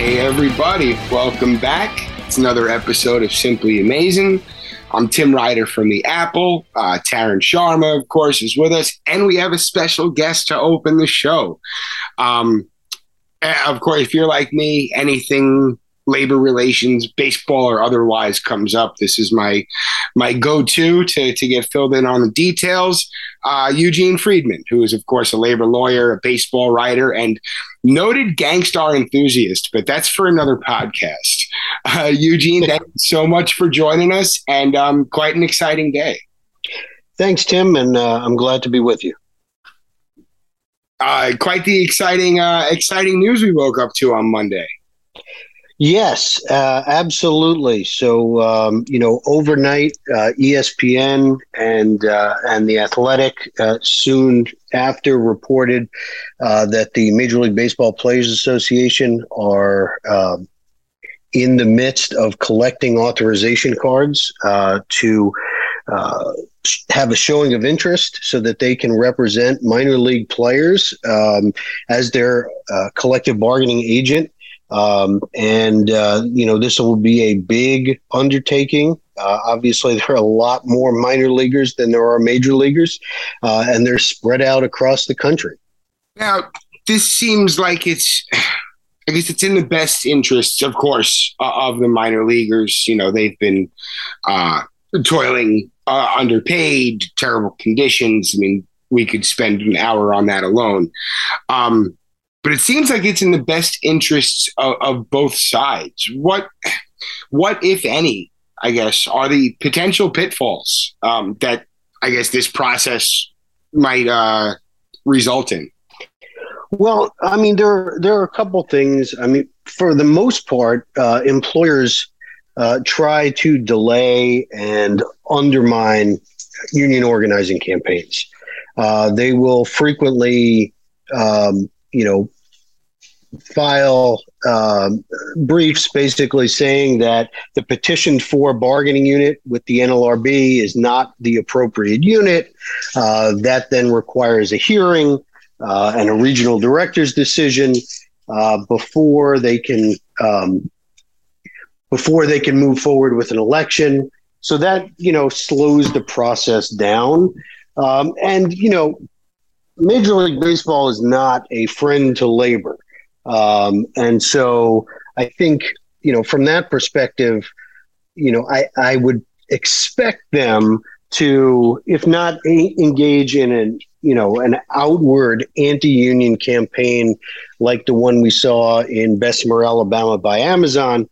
Hey, everybody, welcome back. It's another episode of Simply Amazing. I'm Tim Ryder from The Apple. Uh, Taryn Sharma, of course, is with us, and we have a special guest to open the show. Um, of course, if you're like me, anything labor relations, baseball or otherwise comes up, this is my my go-to to to get filled in on the details. Uh, Eugene Freedman, who is of course a labor lawyer, a baseball writer, and noted gangstar enthusiast, but that's for another podcast. Uh, Eugene, thank you so much for joining us, and um, quite an exciting day. Thanks, Tim, and uh, I'm glad to be with you. Uh, quite the exciting, uh, exciting news we woke up to on Monday. Yes, uh, absolutely. So um, you know, overnight, uh, ESPN and uh, and the Athletic uh, soon after reported uh, that the Major League Baseball Players Association are um, in the midst of collecting authorization cards uh, to. have a showing of interest so that they can represent minor league players um, as their collective bargaining agent um, and, uh, you know, this will be a big undertaking. Uh, obviously, there are a lot more minor leaguers than there are major leaguers, uh, and they're spread out across the country. Now, this seems like it's, I guess it's in the best interests, of course, of the minor leaguers. You know, they've been uh, toiling uh, underpaid, terrible conditions. I mean, we could spend an hour on that alone. Um, but it seems like it's in the best interests of, of both sides. What, what if any, I guess, are the potential pitfalls um, that I guess this process might uh, result in? Well, I mean, there there are a couple things. I mean, for the most part, uh, employers uh, try to delay and undermine union organizing campaigns. Uh, they will frequently um, you know, file um, briefs basically saying that the petitioned for bargaining unit with the NLRB is not the appropriate unit. Uh, that then requires a hearing uh, and a regional director's decision uh, before they can um, before they can move forward with an election. So that you know slows the process down. Um, and you know Major League Baseball is not a friend to labor. Um, and so I think, you know, from that perspective, you know, I, I would expect them to, if not a- engage in an, you know, an outward anti-union campaign like the one we saw in Bessemer, Alabama by Amazon,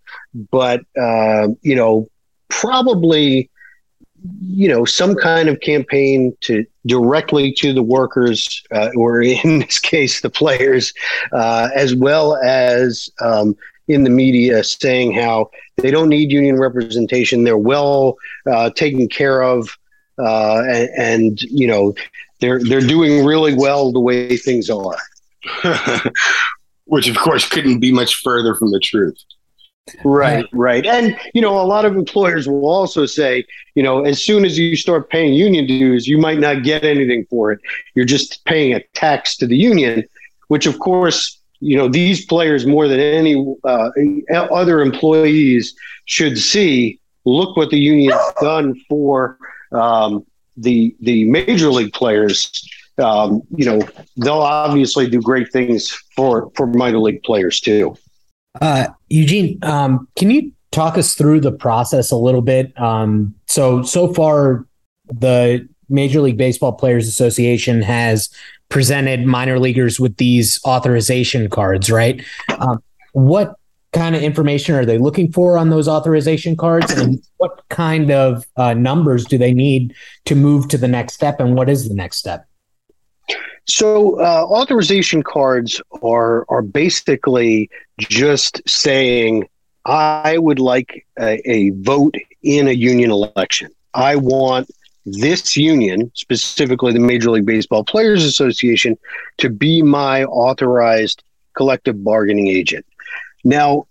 but, uh, you know, probably you know some kind of campaign to directly to the workers uh, or in this case the players uh, as well as um, in the media saying how they don't need union representation. They're well uh, taken care of uh, and, and, you know they're they're doing really well the way things are. Which of course couldn't be much further from the truth Right, right. And, you know, a lot of employers will also say, you know, as soon as you start paying union dues, you might not get anything for it. You're just paying a tax to the union, which, of course, you know, these players more than any uh, other employees should see. Look what the union's done for um, the the major league players. Um, you know, they'll obviously do great things for for minor league players too. Uh, Eugene, um, can you talk us through the process a little bit? Um, so so far, the Major League Baseball Players Association has presented minor leaguers with these authorization cards, right? Um, what kind of information are they looking for on those authorization cards, and what kind of uh, numbers do they need to move to the next step, and what is the next step? So uh, authorization cards are are basically just saying I would like a, a vote in a union election. I want this union, specifically the Major League Baseball Players Association, to be my authorized collective bargaining agent. Now,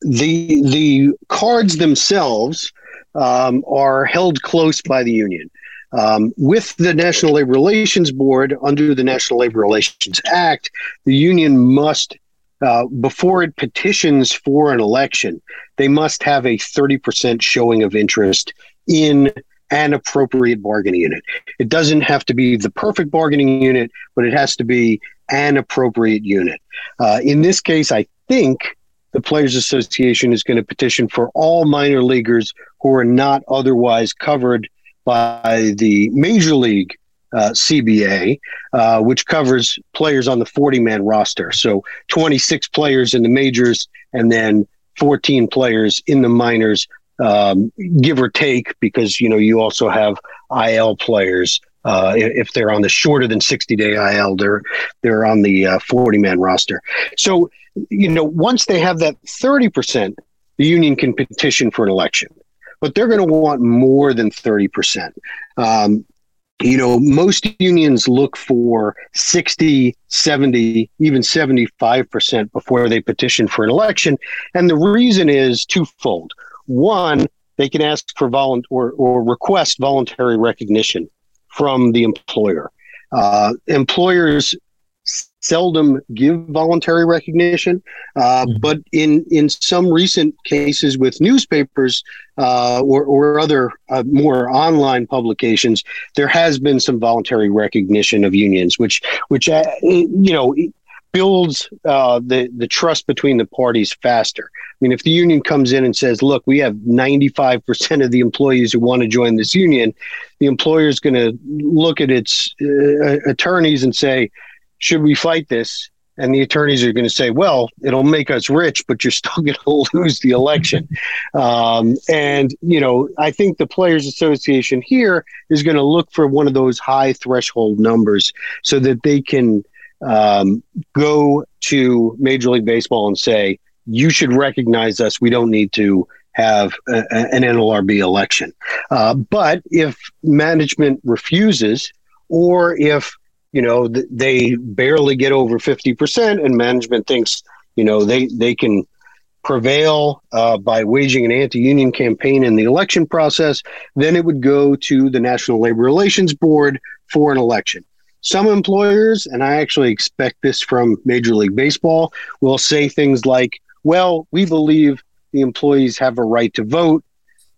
the the cards themselves um, are held close by the union. Um, with the National Labor Relations Board under the National Labor Relations Act, the union must, uh, before it petitions for an election, they must have a 30% showing of interest in an appropriate bargaining unit. It doesn't have to be the perfect bargaining unit, but it has to be an appropriate unit. Uh, in this case, I think the Players Association is going to petition for all minor leaguers who are not otherwise covered by the Major League uh, CBA, uh, which covers players on the 40 man roster. So 26 players in the majors and then 14 players in the minors, um, give or take, because you know you also have IL players. Uh, if they're on the shorter than 60 day IL, they're they're on the 40 uh, man roster. So you know once they have that 30 percent, the union can petition for an election but they're going to want more than 30%. Um, you know, most unions look for 60, 70, even 75% before they petition for an election. And the reason is twofold. One, they can ask for volunt or, or request voluntary recognition from the employer. Uh, employers seldom give voluntary recognition, uh, mm-hmm. but in in some recent cases with newspapers uh, or, or other uh, more online publications, there has been some voluntary recognition of unions, which which uh, you know builds uh, the the trust between the parties faster. I mean, if the union comes in and says, "Look, we have 95% of the employees who want to join this union," the employer is going to look at its uh, attorneys and say, should we fight this? And the attorneys are going to say, well, it'll make us rich, but you're still going to lose the election. Um, and, you know, I think the Players Association here is going to look for one of those high threshold numbers so that they can um, go to Major League Baseball and say, you should recognize us. We don't need to have a, an NLRB election. Uh, but if management refuses, or if you know, they barely get over 50%, and management thinks, you know, they, they can prevail uh, by waging an anti union campaign in the election process, then it would go to the National Labor Relations Board for an election. Some employers, and I actually expect this from Major League Baseball, will say things like, well, we believe the employees have a right to vote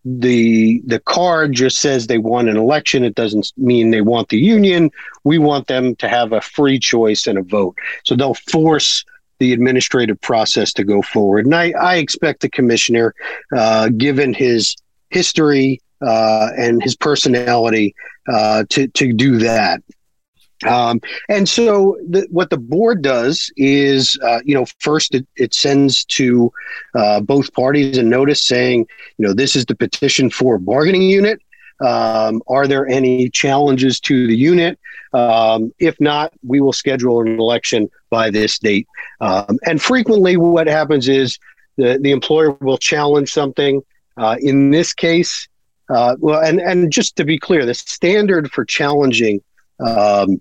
the the card just says they want an election. It doesn't mean they want the union. We want them to have a free choice and a vote. So they'll force the administrative process to go forward. And i, I expect the commissioner uh, given his history uh, and his personality uh, to to do that um, and so, the, what the board does is, uh, you know, first it, it sends to uh, both parties a notice saying, you know, this is the petition for bargaining unit. Um, are there any challenges to the unit? Um, if not, we will schedule an election by this date. Um, and frequently, what happens is the, the employer will challenge something. Uh, in this case, uh, well, and, and just to be clear, the standard for challenging um,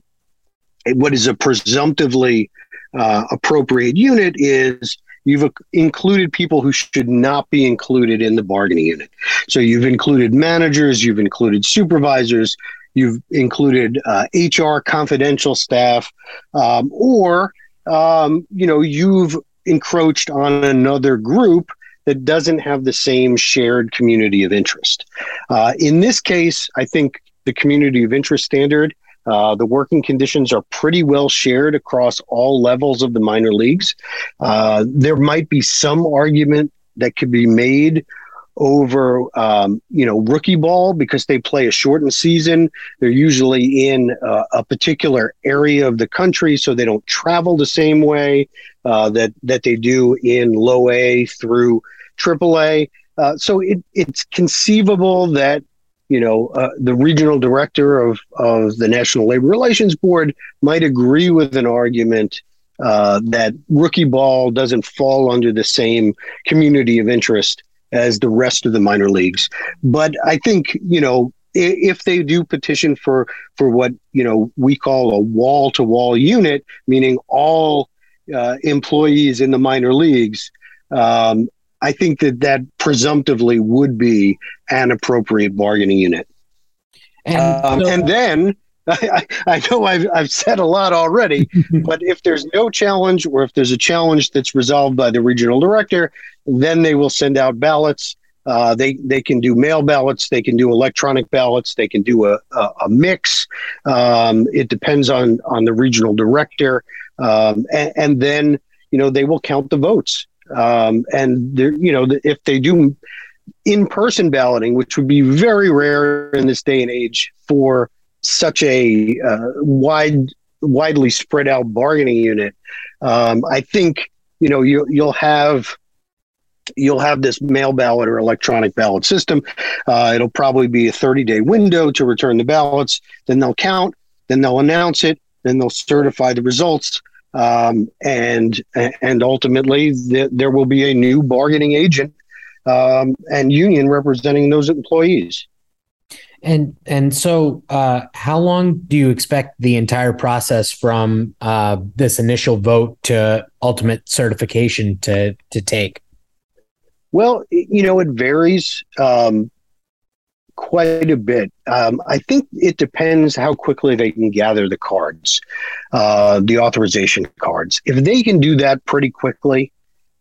what is a presumptively uh, appropriate unit is you've included people who should not be included in the bargaining unit. So you've included managers, you've included supervisors, you've included uh, HR confidential staff, um, or um, you know you've encroached on another group that doesn't have the same shared community of interest. Uh, in this case, I think the community of interest standard uh, the working conditions are pretty well shared across all levels of the minor leagues. Uh, there might be some argument that could be made over um, you know rookie ball because they play a shortened season. They're usually in uh, a particular area of the country, so they don't travel the same way. uh, that that they do in low A through AAA. Uh, so it, it's conceivable that you know uh, the regional director of of the National Labor Relations Board might agree with an argument uh, that rookie ball doesn't fall under the same community of interest as the rest of the minor leagues. But I think you know if they do petition for for what you know we call a wall to wall unit, meaning all uh, employees in the minor leagues, um, I think that that presumptively would be an appropriate bargaining unit. And, um, so- and then I, I, know I've, I've said a lot already, but if there's no challenge or if there's a challenge that's resolved by the regional director, then they will send out ballots. Uh, they they can do mail ballots, they can do electronic ballots, they can do a, a, a mix. Um, it depends on on the regional director, um, and, and, then you know they will count the votes. Um, and you know if they do in person balloting, which would be very rare in this day and age for such a uh, wide widely spread out bargaining unit, um, I think you know you you'll have you'll have this mail ballot or electronic ballot system. Uh, it'll probably be a 30 day window to return the ballots. Then they'll count. Then they'll announce it. Then they'll certify the results. Um, and and ultimately, the, there will be a new bargaining agent um, and union representing those employees. And and so, uh, how long do you expect the entire process from uh, this initial vote to ultimate certification to to take? Well, you know, it varies um, quite a bit. Um, I think it depends how quickly they can gather the cards, uh, the authorization cards. If they can do that pretty quickly,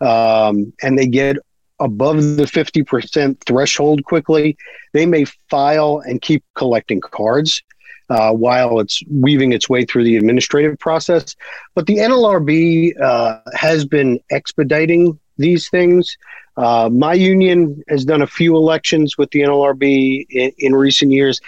um, and they get above the 50% threshold quickly, they may file and keep collecting cards. Uh, while it's weaving its way through the administrative process. But the NLRB uh, has been expediting these things. Uh, my union has done a few elections with the NLRB in, in, recent years.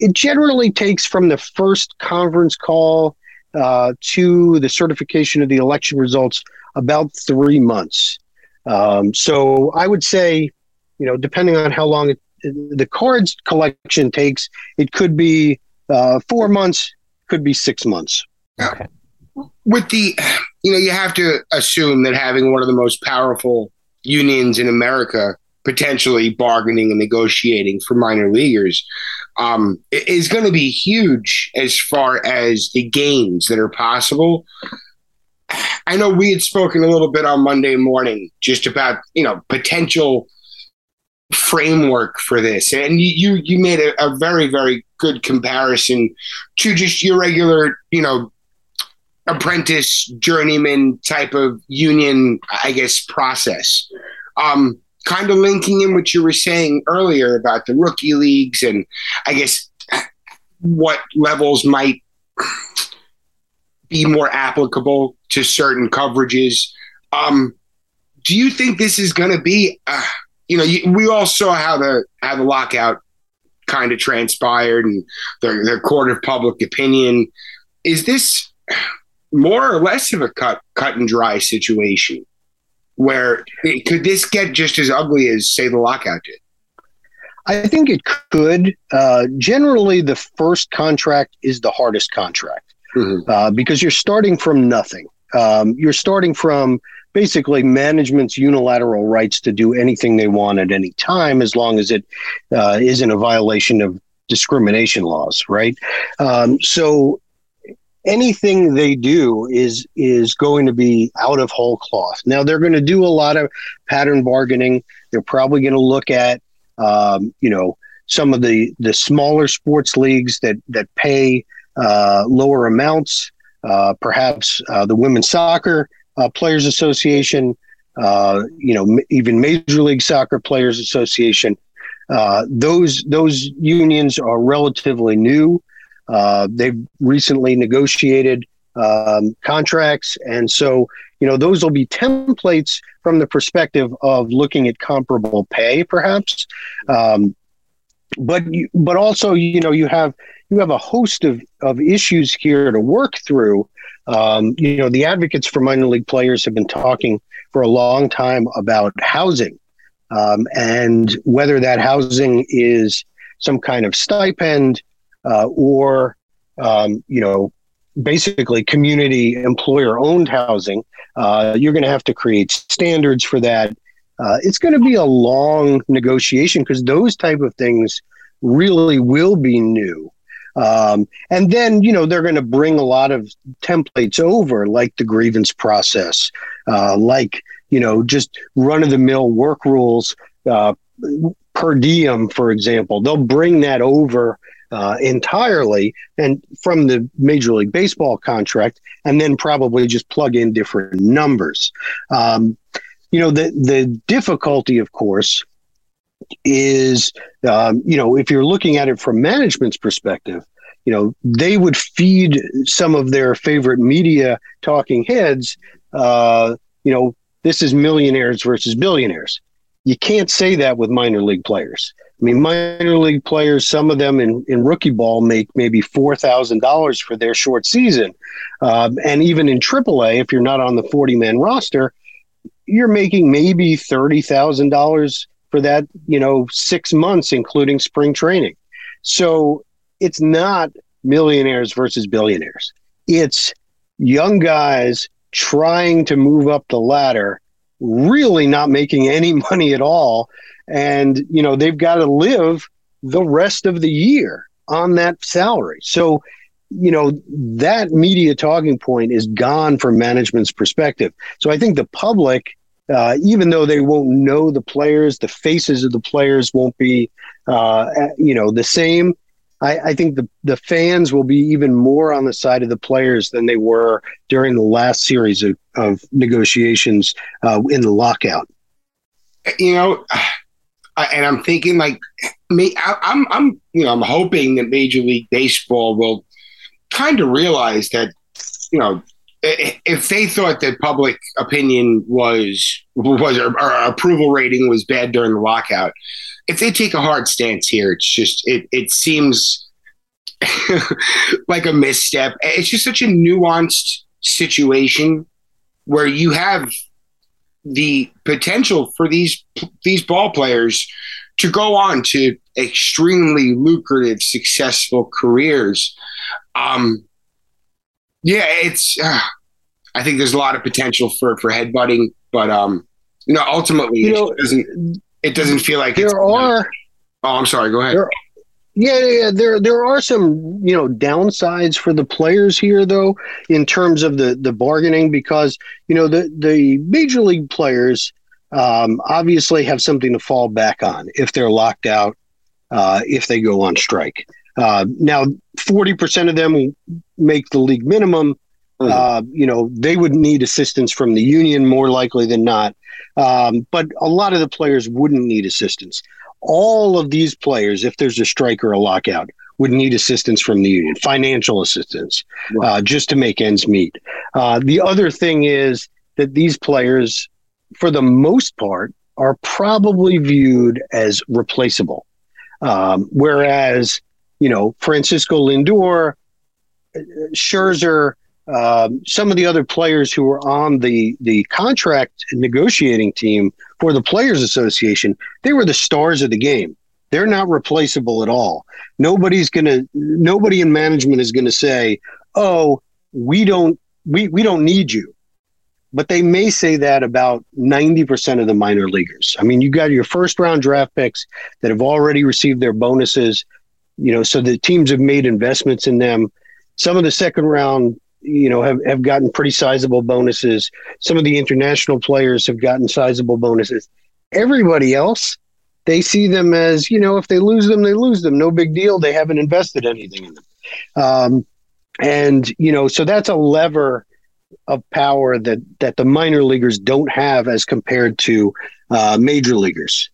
It generally takes from the first conference call uh, to the certification of the election results about three months. Um, so I would say, you know, depending on how long it, the cards collection takes, it could be uh, four months, could be six months. Okay. With the, you know, you have to assume that having one of the most powerful unions in America potentially bargaining and negotiating for minor leaguers um, is going to be huge as far as the gains that are possible. I know we had spoken a little bit on Monday morning just about you know potential framework for this, and you you made a, a very very good comparison to just your regular you know apprentice journeyman type of union, I guess, process. Um, kind of linking in what you were saying earlier about the rookie leagues and I guess what levels might be more applicable to certain coverages. Um, do you think this is going to be? Uh, you know, you, we all saw how the how the lockout kind of transpired and the, the court of public opinion. Is this more or less of a cut cut and dry situation? Where could this get just as ugly as say the lockout did? I think it could. Uh, generally, the first contract is the hardest contract mm-hmm. uh, because you're starting from nothing. Um, you're starting from basically management's unilateral rights to do anything they want at any time, as long as it uh, not a violation of discrimination laws, right? Um, so anything they do is is going to be out of whole cloth. Now they're going to do a lot of pattern bargaining. They're probably going to look at um, you know some of the the smaller sports leagues that that pay uh, lower amounts. Uh, perhaps uh, the Women's Soccer uh, Players Association, uh, you know, m- even Major League Soccer Players Association. Uh, those those unions are relatively new. They've recently negotiated um, contracts, and so you know those will be templates from the perspective of looking at comparable pay, perhaps. Um, but you, but also you know you have you have a host of of issues here to work through. Um, you know, the advocates for minor league players have been talking for a long time about housing um, and whether that housing is some kind of stipend uh, or um, you know basically community employer owned housing uh, you're going to have to create standards for that. Uh, it's going to be a long negotiation because those type of things really will be new. Um, and then you know they're going to bring a lot of templates over like the grievance process uh, like you know just run of the mill work rules uh, per diem for example. They'll bring that over uh, entirely and from the Major League Baseball contract, and then probably just plug in different numbers. Um, you know, the the difficulty, of course, is um, you know if you're looking at it from management's perspective, you know they would feed some of their favorite media talking heads. Uh, you know, this is millionaires versus billionaires. You can't say that with minor league players. I mean, minor league players, some of them in, in rookie ball make maybe $4,000 for their short season. Um, and even in AAA, if you're not on the 40 man roster, you're making maybe $30,000 for that, you know, six months, including spring training. So it's not millionaires versus billionaires. It's young guys trying to move up the ladder, really not making any money at all and you know they've got to live the rest of the year on that salary. So, you know, that media talking point is gone from management's perspective. So I think the public, uh, even though they won't know the players, the faces of the players won't be, uh, you know, the same. I, I, think the, the fans will be even more on the side of the players than they were during the last series of, of negotiations uh, in the lockout. You know, and I'm thinking like me. I, I'm I'm you know I'm hoping that Major League Baseball will kind of realize that you know if they thought that public opinion was was or, or approval rating was bad during the lockout, if they take a hard stance here, it's just it it seems like a misstep. It's just such a nuanced situation where you have the potential for these these ball players to go on to extremely lucrative, successful careers. Um, yeah, it's. Uh, I think there's a lot of potential for for headbutting, but um, you know, ultimately, you know, it doesn't. Feel like there are. Oh, I'm sorry. Go ahead. There, yeah, yeah, there there are some you know downsides for the players here though in terms of the the bargaining because you know the the major league players um, obviously have something to fall back on if they're locked out uh, if they go on strike. Uh, now, forty percent of them make the league minimum. Mm-hmm. Uh, you know they would need assistance from the union more likely than not, um, but a lot of the players wouldn't need assistance all of these players, if there's a strike or a lockout, would need assistance from the union, financial assistance, right. uh, just to make ends meet. Uh, the other thing is that these players, for the most part, are probably viewed as replaceable. Um, whereas, you know, Francisco Lindor, Scherzer, um, some of the other players who were on the the contract negotiating team for the Players Association, they were the stars of the game. They're not replaceable at all. Nobody's gonna nobody in management is gonna say, "Oh, we don't we we don't need you." But they may say that about 90% of the minor leaguers. I mean, you got your first round draft picks that have already received their bonuses, you know, so the teams have made investments in them. Some of the second round you know have, have gotten pretty sizable bonuses. Some of the international players have gotten sizable bonuses. Everybody else they see them as you know if they lose them they lose them. No big deal. They haven't invested anything in them. Um, and you know so that's a lever of power that that the minor leaguers don't have as compared to uh, major leaguers.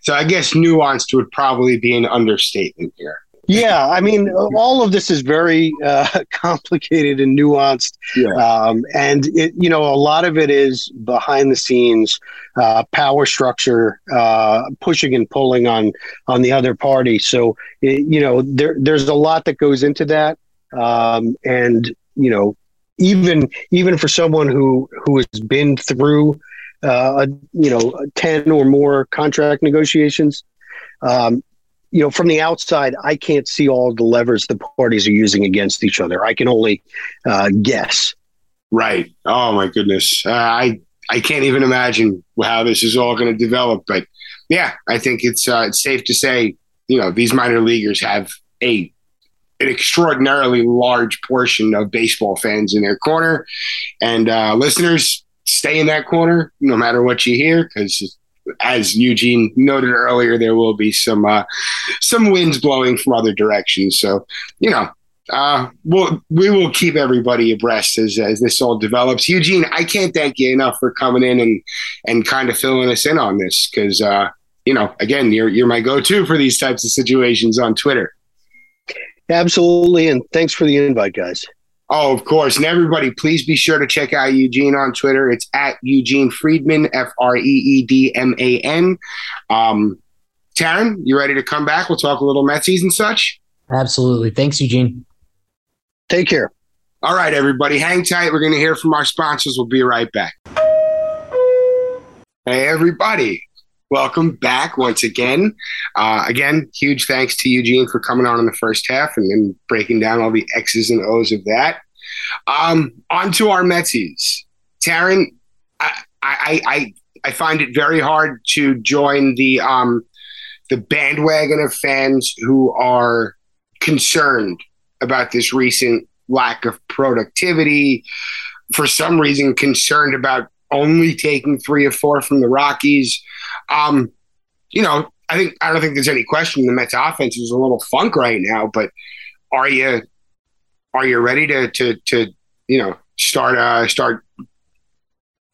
So i guess nuanced would probably be an understatement here yeah, I mean, all of this is very uh, complicated and nuanced, yeah. um, and it, you know, a lot of it is behind the scenes uh, power structure uh, pushing and pulling on on the other party. So it, you know there there's a lot that goes into that, um, and you know even even for someone who who has been through uh, you know ten or more contract negotiations. Um, you know, from the outside, I can't see all the levers the parties are using against each other. I can only uh, guess. Right. Oh my goodness. Uh, I I can't even imagine how this is all going to develop. But yeah, I think it's uh, it's safe to say, you know, these minor leaguers have a an extraordinarily large portion of baseball fans in their corner, and uh, listeners stay in that corner no matter what you hear because as Eugene noted earlier, there will be some uh, some winds blowing from other directions. So, you know, uh, we'll, we will keep everybody abreast as, as this all develops. Eugene, I can't thank you enough for coming in and, and kind of filling us in on this because, uh, you know, again, you're, you're my go to for these types of situations on Twitter. Absolutely. And thanks for the invite, guys. Oh, of course. And everybody, please be sure to check out Eugene on Twitter. It's at Eugene Freedman, F R E E D M A N. Um, Taryn, you ready to come back? We'll talk a little Metsies and such. Absolutely. Thanks, Eugene. Take care. All right, everybody, hang tight. We're going to hear from our sponsors. We'll be right back. Hey, everybody. Welcome back once again. Uh, again, huge thanks to Eugene for coming on in the first half and then breaking down all the X's and O's of that. Um, on to our Metsies. Taryn, I, I, I, I find it very hard to join the um, the bandwagon of fans who are concerned about this recent lack of productivity. For some reason, concerned about only taking three or four from the Rockies. Um, you know, I think I don't think there's any question the Mets offense is a little funk right now, but are you are you ready to to to you know start uh start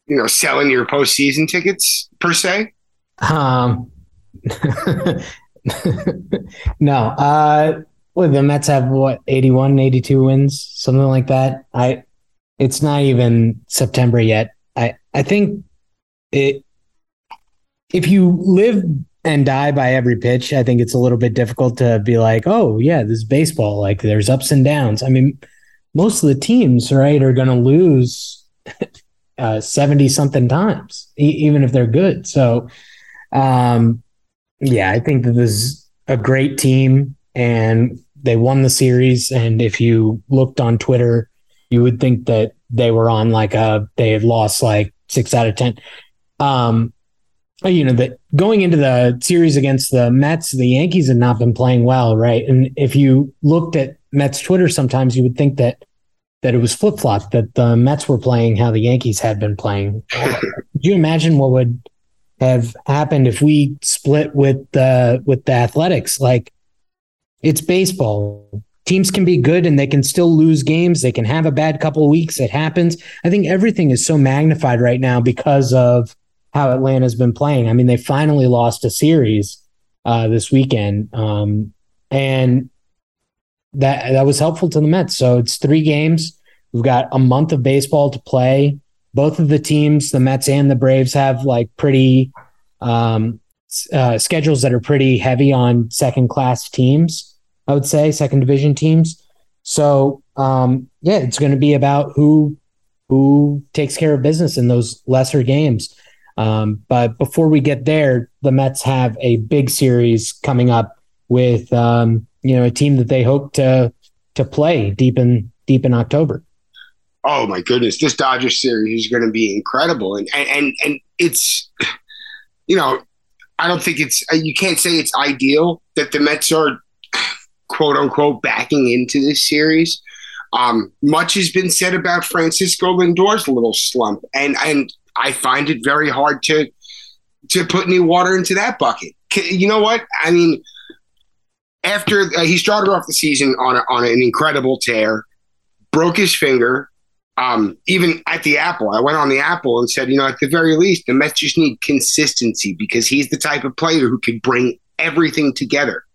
you know selling your postseason tickets per se? Um no. Uh well, the Mets have what 81, 82 wins, something like that. I it's not even September yet. I I think it if you live and die by every pitch, I think it's a little bit difficult to be like, oh yeah, this is baseball. Like there's ups and downs. I mean, most of the teams, right, are going to lose seventy uh, something times, e- even if they're good. So, um, yeah, I think that this is a great team, and they won the series. And if you looked on Twitter, you would think that they were on like a they had lost like six out of ten. Um, you know that going into the series against the Mets, the Yankees had not been playing well, right? And if you looked at Mets Twitter, sometimes you would think that that it was flip flop that the Mets were playing how the Yankees had been playing. Could you imagine what would have happened if we split with the with the Athletics? Like it's baseball. Teams can be good and they can still lose games. They can have a bad couple weeks. It happens. I think everything is so magnified right now because of how Atlanta's been playing. I mean, they finally lost a series uh, this weekend, um, and that that was helpful to the Mets. So it's three games. We've got a month of baseball to play. Both of the teams, the Mets and the Braves, have like pretty um, uh, schedules that are pretty heavy on second class teams. I would say second division teams. So um, yeah, it's going to be about who who takes care of business in those lesser games. Um, but before we get there, the Mets have a big series coming up with um, you know a team that they hope to to play deep in deep in October. Oh my goodness, this Dodgers series is going to be incredible, and and and, and it's you know I don't think it's you can't say it's ideal that the Mets are quote unquote backing into this series. Um, much has been said about Francisco Lindor's little slump, and and I find it very hard to to put any water into that bucket. You know what? I mean, after uh, he started off the season on a, on an incredible tear, broke his finger. Um, even at the Apple, I went on the Apple and said, you know, at the very least, the Mets just need consistency because he's the type of player who can bring everything together.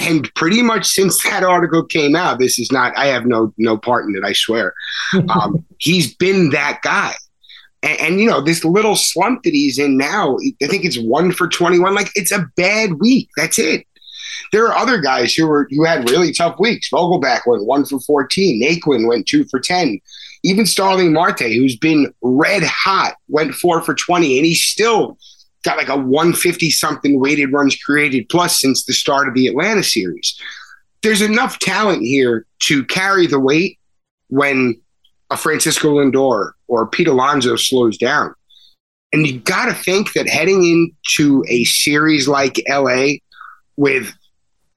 And pretty much since that article came out, this is not. I have no no part in it. I swear. Um, he's been that guy. And, and, you know, this little slump that he's in now, I think it's one for 21. Like, it's a bad week. That's it. There are other guys who were who had really tough weeks. Vogelbach went one for 14. Naquin went two for 10. Even Starling Marte, who's been red hot, went four for 20, and he's still got like a 150 something weighted runs created plus since the start of the Atlanta series. There's enough talent here to carry the weight when a Francisco Lindor or Pete Alonso slows down. And you got to think that heading into a series like LA with,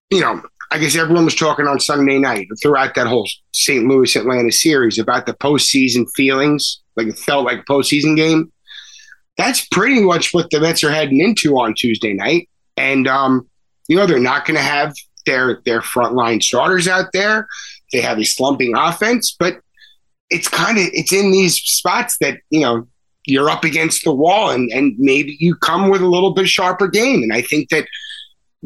you know, I guess everyone was talking on Sunday night throughout that whole St. Louis Atlanta series about the postseason feelings, like it felt like a postseason game. That's pretty much what the Mets are heading into on Tuesday night. And, um, you know, they're not going to have their their frontline starters out there. They have a slumping offense, but it's kind of it's in these spots that you know you're up against the wall and and maybe you come with a little bit sharper game. And i think that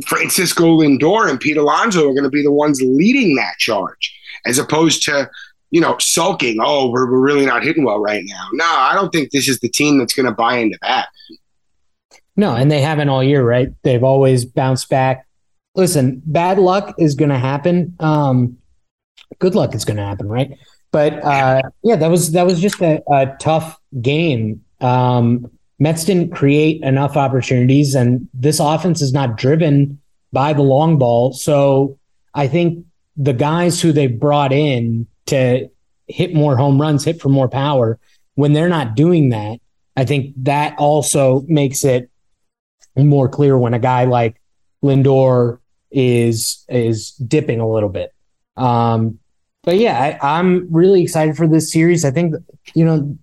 francisco lindor and pete alonso are going to be the ones leading that charge as opposed to you know sulking oh we're, we're really not hitting well right now. No i don't think this is the team that's going to buy into that. No and they haven't all year right? They've always bounced back. Listen bad luck is going to happen. Um good luck is going to happen right but uh, yeah, that was that was just a, a tough game. Um, Mets didn't create enough opportunities, and this offense is not driven by the long ball. So I think the guys who they brought in to hit more home runs, hit for more power, when they're not doing that, I think that also makes it more clear when a guy like Lindor is is dipping a little bit. Um, but yeah, I, am really excited for this series. I think you know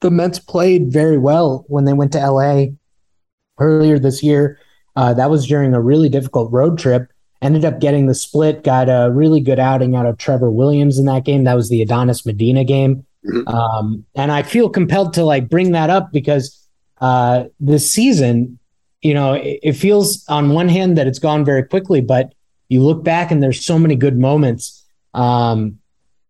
the Mets played very well when they went to LA earlier this year. Uh, that was during a really difficult road trip. Ended up getting the split. Got a really good outing out of Trevor Williams in that game. That was the Adonis Medina game, mm-hmm. um, and I feel compelled to like bring that up because uh, this season, you know, it, it feels on one hand that it's gone very quickly, but you look back and there's so many good moments um,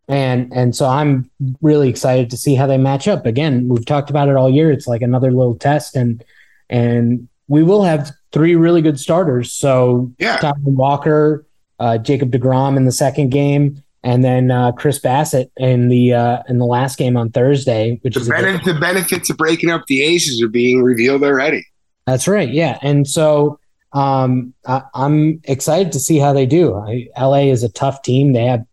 and and so I'm really excited to see how they match up. Again, we've talked about it all year. It's like another little test, and and we will have three really good starters. So yeah, Walker, uh, Jacob Degrom in the second game, and then uh, Chris Bassitt in the uh, in the last game on Thursday. Which the is benefit, the benefits of breaking up the aces are being revealed already. That's right. Yeah, and so um, I, am excited to see how they do. I, LA is a tough team. They have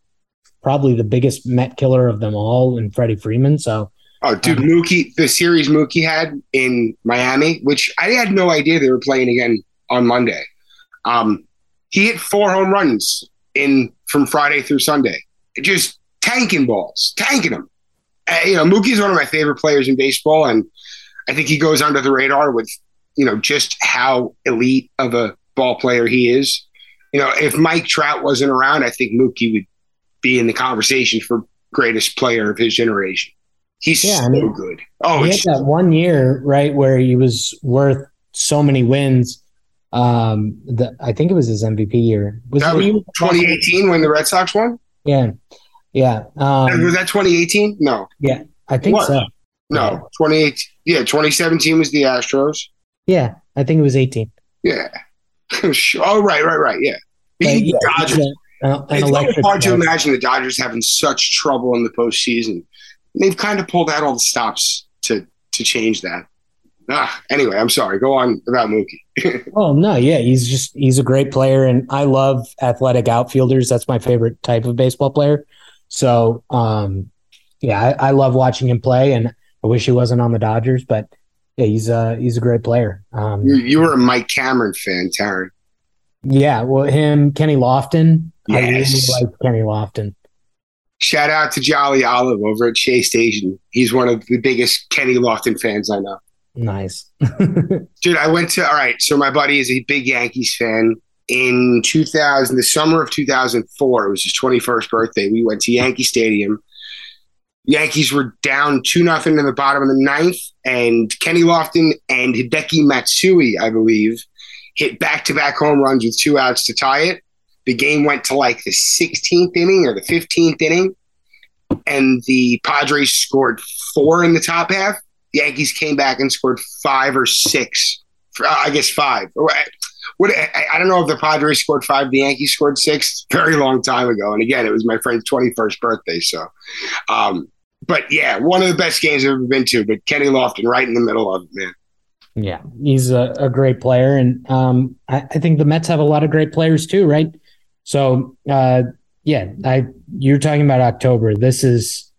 probably the biggest Met killer of them all in Freddie Freeman. So, oh, dude, um, Mookie, the series Mookie had in Miami, which I had no idea they were playing again on Monday. Um, he hit four home runs in from Friday through Sunday, just tanking balls, tanking them. Uh, you know, Mookie's one of my favorite players in baseball, and I think he goes under the radar with you know just how elite of a ball player he is. You know, if Mike Trout wasn't around, I think Mookie would be in the conversation for greatest player of his generation. He's yeah, so I mean, good. Oh, he had that one year right where he was worth so many wins. Um, the, I think it was his MVP year. Was that was 2018 when the Red Sox won? Yeah, yeah. Um, was that 2018? No. Yeah, I think so. No, yeah. 2018. Yeah, 2017 was the Astros. Yeah, I think it was 18. Yeah. oh, right, right, right. Yeah. Beat yeah, Dodgers. Uh, it's hard to imagine the Dodgers having such trouble in the postseason. They've kind of pulled out all the stops to to change that. Ah, anyway, I'm sorry. Go on about Mookie. oh no, yeah, he's just he's a great player, and I love athletic outfielders. That's my favorite type of baseball player. So, um, yeah, I, I love watching him play, and I wish he wasn't on the Dodgers, but yeah, he's a he's a great player. Um, you, you were a Mike Cameron fan, Taryn. Yeah, well, him, Kenny Lofton. Yes. I really like Kenny Lofton. Shout out to Jolly Olive over at Chase Station. He's one of the biggest Kenny Lofton fans I know. Nice. Dude, I went to, all right, so my buddy is a big Yankees fan. In 2000, the summer of 2004, it was his 21st birthday. We went to Yankee Stadium. Yankees were down 2 nothing in the bottom of the ninth, and Kenny Lofton and Hideki Matsui, I believe, hit back to back home runs with two outs to tie it. The game went to like the 16th inning or the 15th inning, and the Padres scored four in the top half The Yankees came back and scored five or six. I guess five. What I, I don't know if the Padres scored five, the Yankees scored six. Very long time ago, and again, it was my friend's twenty first birthday. So, um, but yeah, one of the best games I've ever been to. But Kenny Lofton, right in the middle of it, man. Yeah, he's a, a great player, and um, I, I, think the Mets have a lot of great players too, right? So, uh, yeah, I you're talking about October. This is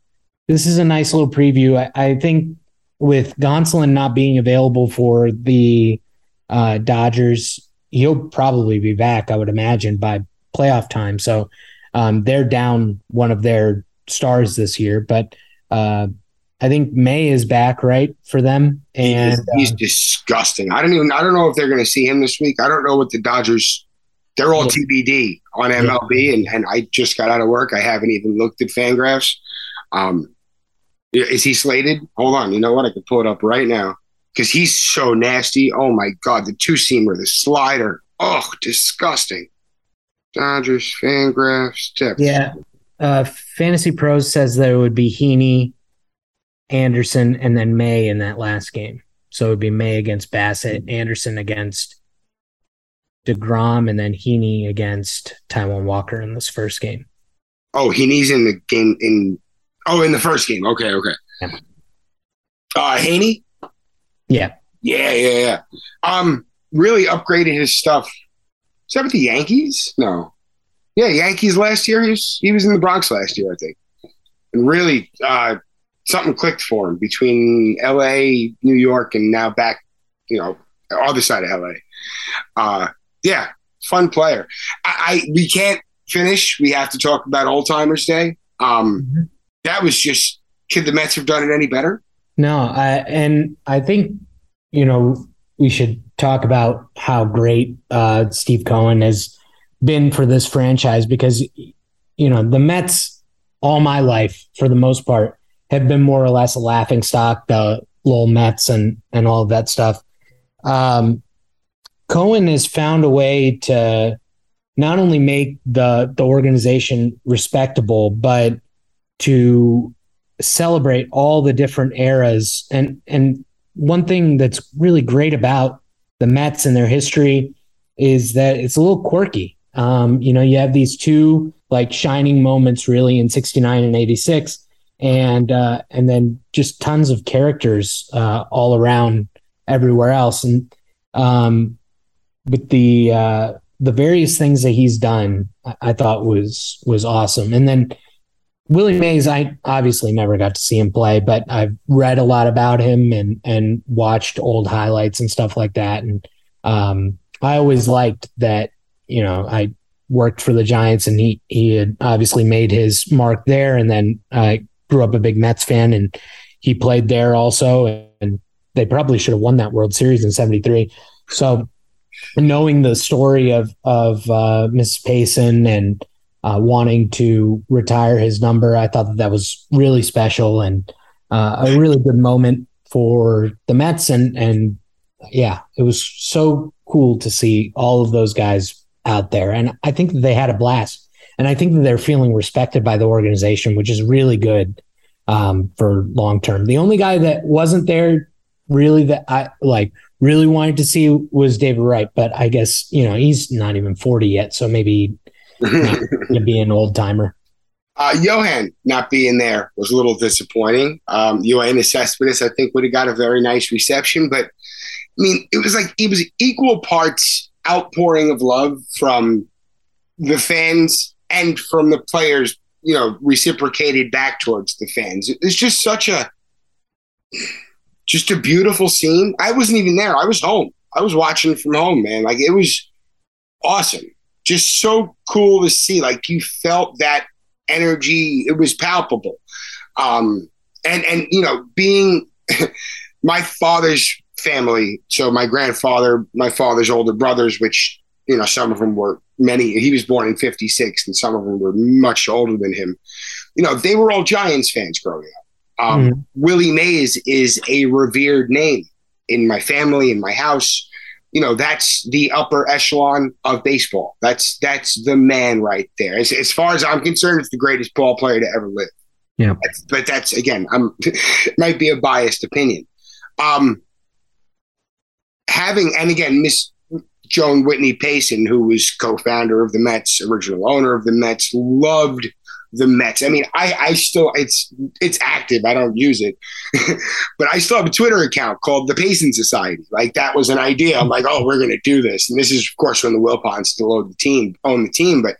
this is a nice little preview. I, I think with Gonsolin not being available for the uh, Dodgers, he'll probably be back. I would imagine by playoff time. So um, they're down one of their stars this year, but uh, I think May is back right for them, and he's, he's uh, disgusting. I don't even. I don't know if they're going to see him this week. I don't know what the Dodgers. They're all yeah. TBD on MLB, yeah. and, and I just got out of work. I haven't even looked at Fangraphs. Um, is he slated? Hold on. You know what? I can pull it up right now because he's so nasty. Oh my god, the two seamer, the slider. Oh, disgusting. Dodgers, Fangraphs, tips. Yeah. Uh, Fantasy Pros says that it would be Heaney, Anderson, and then May in that last game. So it would be May against Bassitt, Anderson against DeGrom, and then Heaney against Taijuan Walker in this first game. Oh, Heaney's in the game in Oh, in the first game. Okay, okay. Yeah. Uh Heaney? Yeah. Yeah, yeah, yeah. Um, really upgraded his stuff. Is that with the Yankees? No. Yeah, Yankees last year. He was he was in the Bronx last year, I think. And really, uh, something clicked for him between L.A., New York, and now back, you know, other side of L.A. Uh, yeah, fun player. I, I we can't finish. We have to talk about Old Timers Day. Um, mm-hmm that was just could the Mets have done it any better? No, I, and I think you know we should talk about how great uh, Steve Cohen has been for this franchise because you know the Mets all my life for the most part have been more or less a laughing stock the little Mets and and all of that stuff. Um, Cohen has found a way to not only make the the organization respectable, but to celebrate all the different eras. And and one thing that's really great about the Mets and their history is that it's a little quirky. Um, you know, you have these two like shining moments really in 69 and 86 and uh, and then just tons of characters uh, all around everywhere else and um, with the uh, the various things that he's done I, I thought was was awesome and then Willie Mays, I obviously never got to see him play, but I've read a lot about him and and watched old highlights and stuff like that. And um, I always liked that. You know, I worked for the Giants, and he he had obviously made his mark there. And then I grew up a big Mets fan, and he played there also. And they probably should have won that World Series in '73. So knowing the story of of uh, Miss Payson and uh, wanting to retire his number. I thought that that was really special and uh, a really good moment for the Mets. And and yeah, it was so cool to see all of those guys out there. And I think they had a blast. And I think that they're feeling respected by the organization, which is really good um, for long term. The only guy that wasn't there really that I like really wanted to see was David Wright, but I guess you know he's not even forty yet, so maybe to be an old timer. Uh, Johan not being there was a little disappointing. Um, Yoenis Cespedes, I think, would have got a very nice reception, but I mean, it was like it was equal parts outpouring of love from the fans and from the players. You know, reciprocated back towards the fans. It's just such a, just a beautiful scene. I wasn't even there. I was home. I was watching from home, man. Like it was awesome just so cool to see. Like you felt that energy; it was palpable. Um, and and you know, being my father's family, so my grandfather, my father's older brothers, which you know, some of them were many. He was born in '56, and some of them were much older than him. You know, they were all Giants fans growing up. Um, mm. Willie Mays is a revered name in my family, in my house you know that's the upper echelon of baseball. That's that's the man right there. As, as far as I'm concerned, it's the greatest ball player to ever live. Yeah, but that's again, I'm might be a biased opinion. Um, having and again, Miss Joan Whitney Payson, who was co-founder of the Mets, original owner of the Mets, loved the Mets. I mean, I, I still it's it's active. I don't use it, but I still have a Twitter account called the Payson Society. Like that was an idea. I'm like, oh, we're gonna do this, and this is of course when the Wilpons still owned the team, own the team. But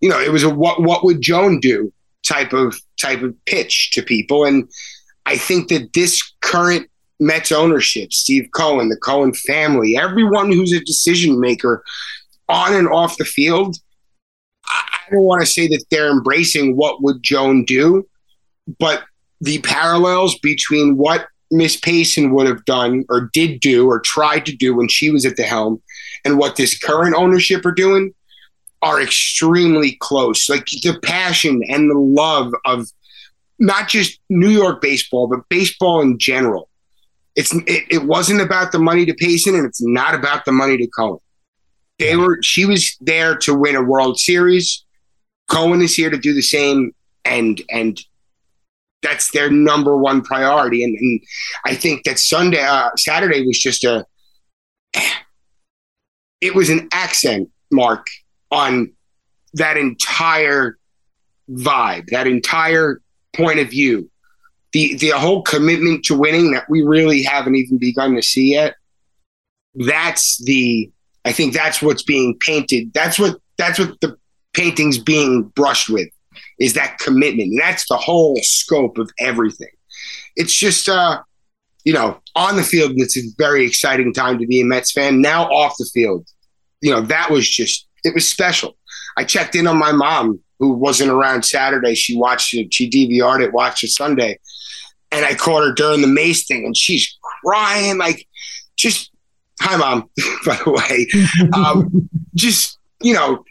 you know, it was a what what would Joan do type of type of pitch to people, and I think that this current Mets ownership, Steve Cohen, the Cohen family, everyone who's a decision maker on and off the field I don't want to say that they're embracing what would Joan do, but the parallels between what Miss Payson would have done or did do or tried to do when she was at the helm and what this current ownership are doing are extremely close. Like the passion and the love of not just New York baseball, but baseball in general. It's it, it wasn't about the money to Payson and it's not about the money to Cohen. They were she was there to win a World Series. Cohen is here to do the same, and and that's their number one priority. And, and I think that Sunday, uh, Saturday was just a, it was an accent mark on that entire vibe, that entire point of view, the the whole commitment to winning that we really haven't even begun to see yet. That's the I think that's what's being painted. That's what that's what the painting's being brushed with is that commitment. And that's the whole scope of everything. It's just uh, you know, on the field, it's a very exciting time to be a Mets fan. Now off the field, you know, that was just it was special. I checked in on my mom who wasn't around Saturday. She watched it, she DVR'd it, watched it Sunday. And I caught her during the Mays thing and she's crying, like just hi mom by the way um, just you know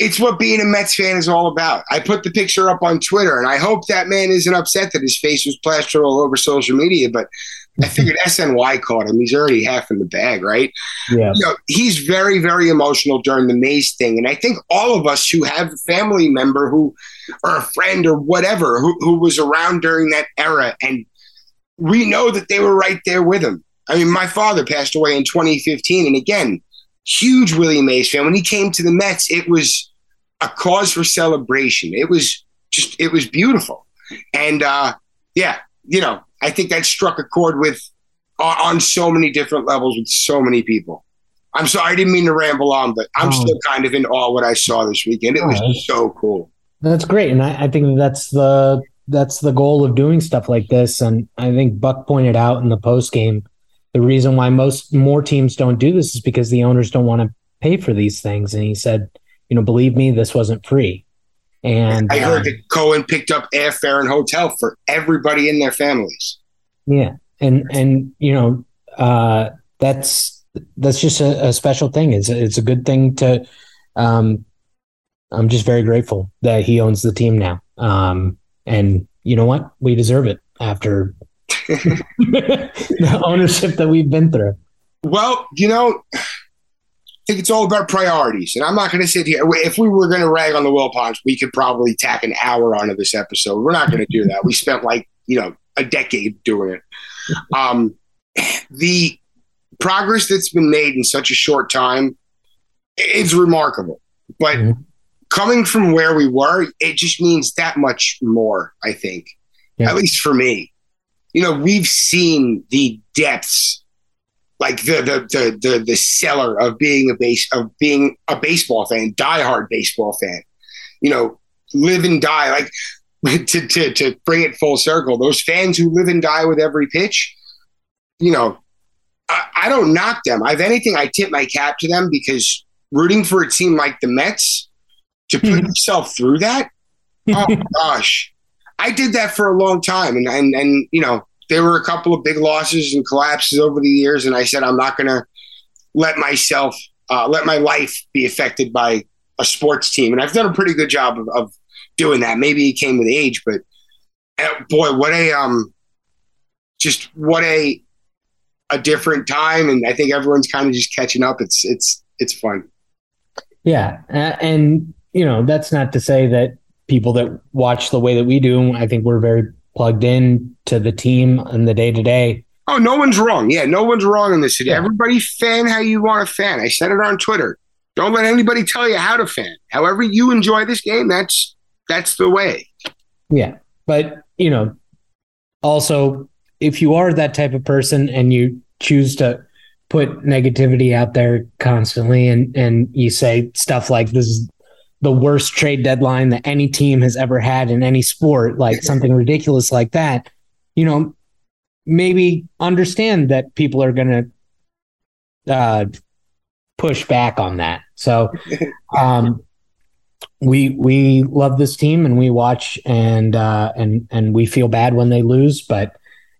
it's what being a Mets fan is all about. I put the picture up on Twitter, and I hope that man isn't upset that his face was plastered all over social media. But I figured SNY caught him. He's already half in the bag, right? Yeah. You know, he's very, very emotional during the Mays thing, and I think all of us who have a family member who, or a friend or whatever, who, who was around during that era, and we know that they were right there with him. I mean, my father passed away in 2015, and again, huge Willie Mays fan. When he came to the Mets, it was a cause for celebration. It was just, it was beautiful, and uh, yeah, you know, I think that struck a chord with uh, on so many different levels with so many people. I'm sorry, I didn't mean to ramble on, but I'm oh. still kind of in awe what I saw this weekend. It was oh, so cool. That's great, and I, I think that's the that's the goal of doing stuff like this. And I think Buck pointed out in the post game the reason why most more teams don't do this is because the owners don't want to pay for these things. And he said, you know, believe me, this wasn't free. And I heard um, that Cohen picked up airfare and hotel for everybody in their families. Yeah, and and you know, uh, that's that's just a, a special thing. It's a, it's a good thing to. Um, I'm just very grateful that he owns the team now. Um, and you know what? We deserve it after the ownership that we've been through? Well, you know, I think it's all about priorities. And I'm not going to sit here. If we were going to rag on the Wilpons, we could probably tack an hour onto this episode. We're not going to do that. We spent like, you know, a decade doing it. Um, the progress that's been made in such a short time is remarkable. But mm-hmm. coming from where we were, it just means that much more, I think, yeah. at least for me you know, we've seen the depths, like the the the the, the cellar of being a base of being a baseball fan, diehard baseball fan. You know, live and die. Like to to to bring it full circle, those fans who live and die with every pitch. You know, I, I don't knock them. I've anything, I tip my cap to them because rooting for a team like the Mets to put mm-hmm. yourself through that. Oh gosh, I did that for a long time, and and and you know there were a couple of big losses and collapses over the years, and I said I'm not going to let myself uh, let my life be affected by a sports team, and I've done a pretty good job of, of doing that. Maybe it came with age, but uh, boy, what a um, just what a a different time, and I think everyone's kind of just catching up. It's it's it's fun. Yeah, and you know that's not to say that people that watch the way that we do, I think we're very plugged in to the team and the day to day. Oh, no one's wrong. Yeah, no one's wrong in this city. Yeah. Everybody fan how you want to fan. I said it on Twitter. Don't let anybody tell you how to fan. However you enjoy this game, that's that's the way. Yeah. But, you know, also if you are that type of person and you choose to put negativity out there constantly and and you say stuff like this is the worst trade deadline that any team has ever had in any sport, like something ridiculous like that, you know, maybe understand that people are going to uh, push back on that. So, um, we we love this team and we watch and uh, and and we feel bad when they lose, but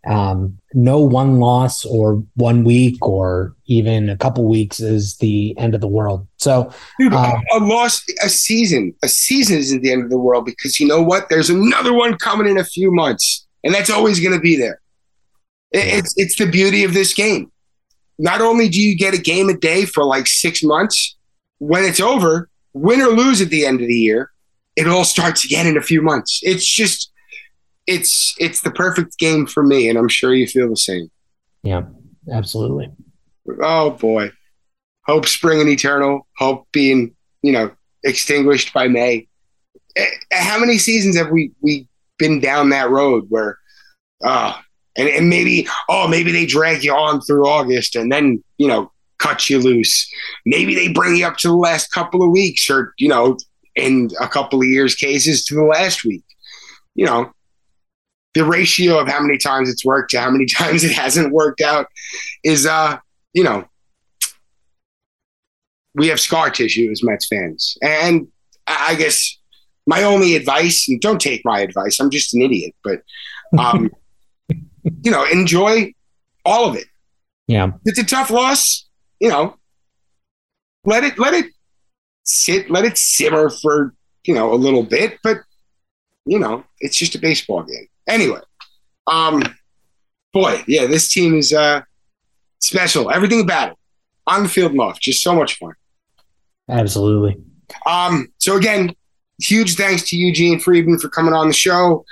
um, no one loss or one week or even a couple weeks is the end of the world. So, Dude, a, a loss, a season, a season isn't the end of the world because you know what? There's another one coming in a few months, and that's always going to be there. It, it's it's the beauty of this game. Not only do you get a game a day for like six months, when it's over, win or lose at the end of the year, it all starts again in a few months. It's just it's it's the perfect game for me, and I'm sure you feel the same. Yeah, absolutely. Oh boy, hope spring and eternal. Hope being you know extinguished by May. Eh, how many seasons have we we been down that road where, uh, and, and maybe oh maybe they drag you on through August and then you know cut you loose. Maybe they bring you up to the last couple of weeks, or you know, in a couple of years cases to the last week. You know, the ratio of how many times it's worked to how many times it hasn't worked out is uh you know we have scar tissue as Mets fans. And I guess my only advice, and don't take my advice, I'm just an idiot, but um, you know, enjoy all of it. Yeah. It's a tough loss, you know. Let it let it sit, let it simmer for, you know, a little bit, but you know, it's just a baseball game. Anyway, um, boy, yeah, this team is uh, special. Everything about it, on the field and off, just so much fun. Absolutely. Um, so again, huge thanks to Eugene Freedman for coming on the show.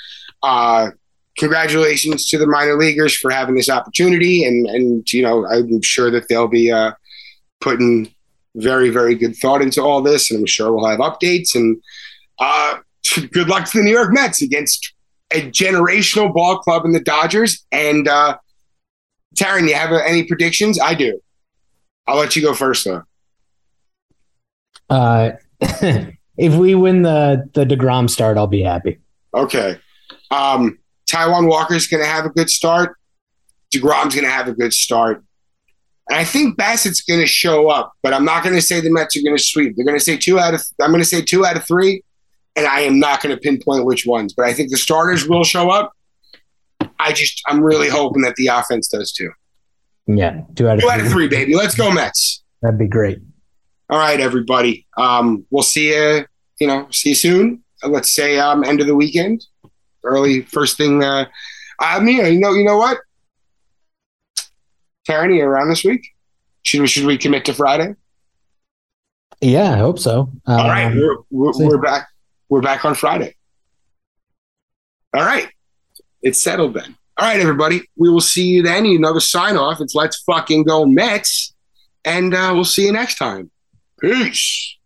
Uh, congratulations to the minor leaguers for having this opportunity, and and you know I'm sure that they'll be uh, putting very very good thought into all this, and I'm sure we'll have updates. And uh, good luck to the New York Mets against a generational ball club in the Dodgers. And uh, Taryn, you have any predictions? I do. I'll let you go first, though. Uh, if we win the the Degrom start, I'll be happy. Okay. Um, Taijuan Walker's going to have a good start. Degrom's going to have a good start. And I think Bassitt's going to show up, but I'm not going to say the Mets are going to sweep. They're going to say two out of. I'm going to say two out of three and I am not going to pinpoint which ones, but I think the starters will show up. I just I'm really hoping that the offense does too. Yeah, two out of, two out of three, baby. Let's go Mets. That'd be great. All right, everybody. Um, we'll see you. You know, see you soon. Let's say um, end of the weekend, early first thing. Uh, I mean, you know, you know what? Taryn, you around this week? Should we should we commit to Friday? Yeah, I hope so. Um, All right, um, we're, we're, we're back we're back on Friday. All right. It's settled then. All right, everybody. We will see you then. Another sign off. It's let's fucking go Mets. And uh, we'll see you next time. Peace.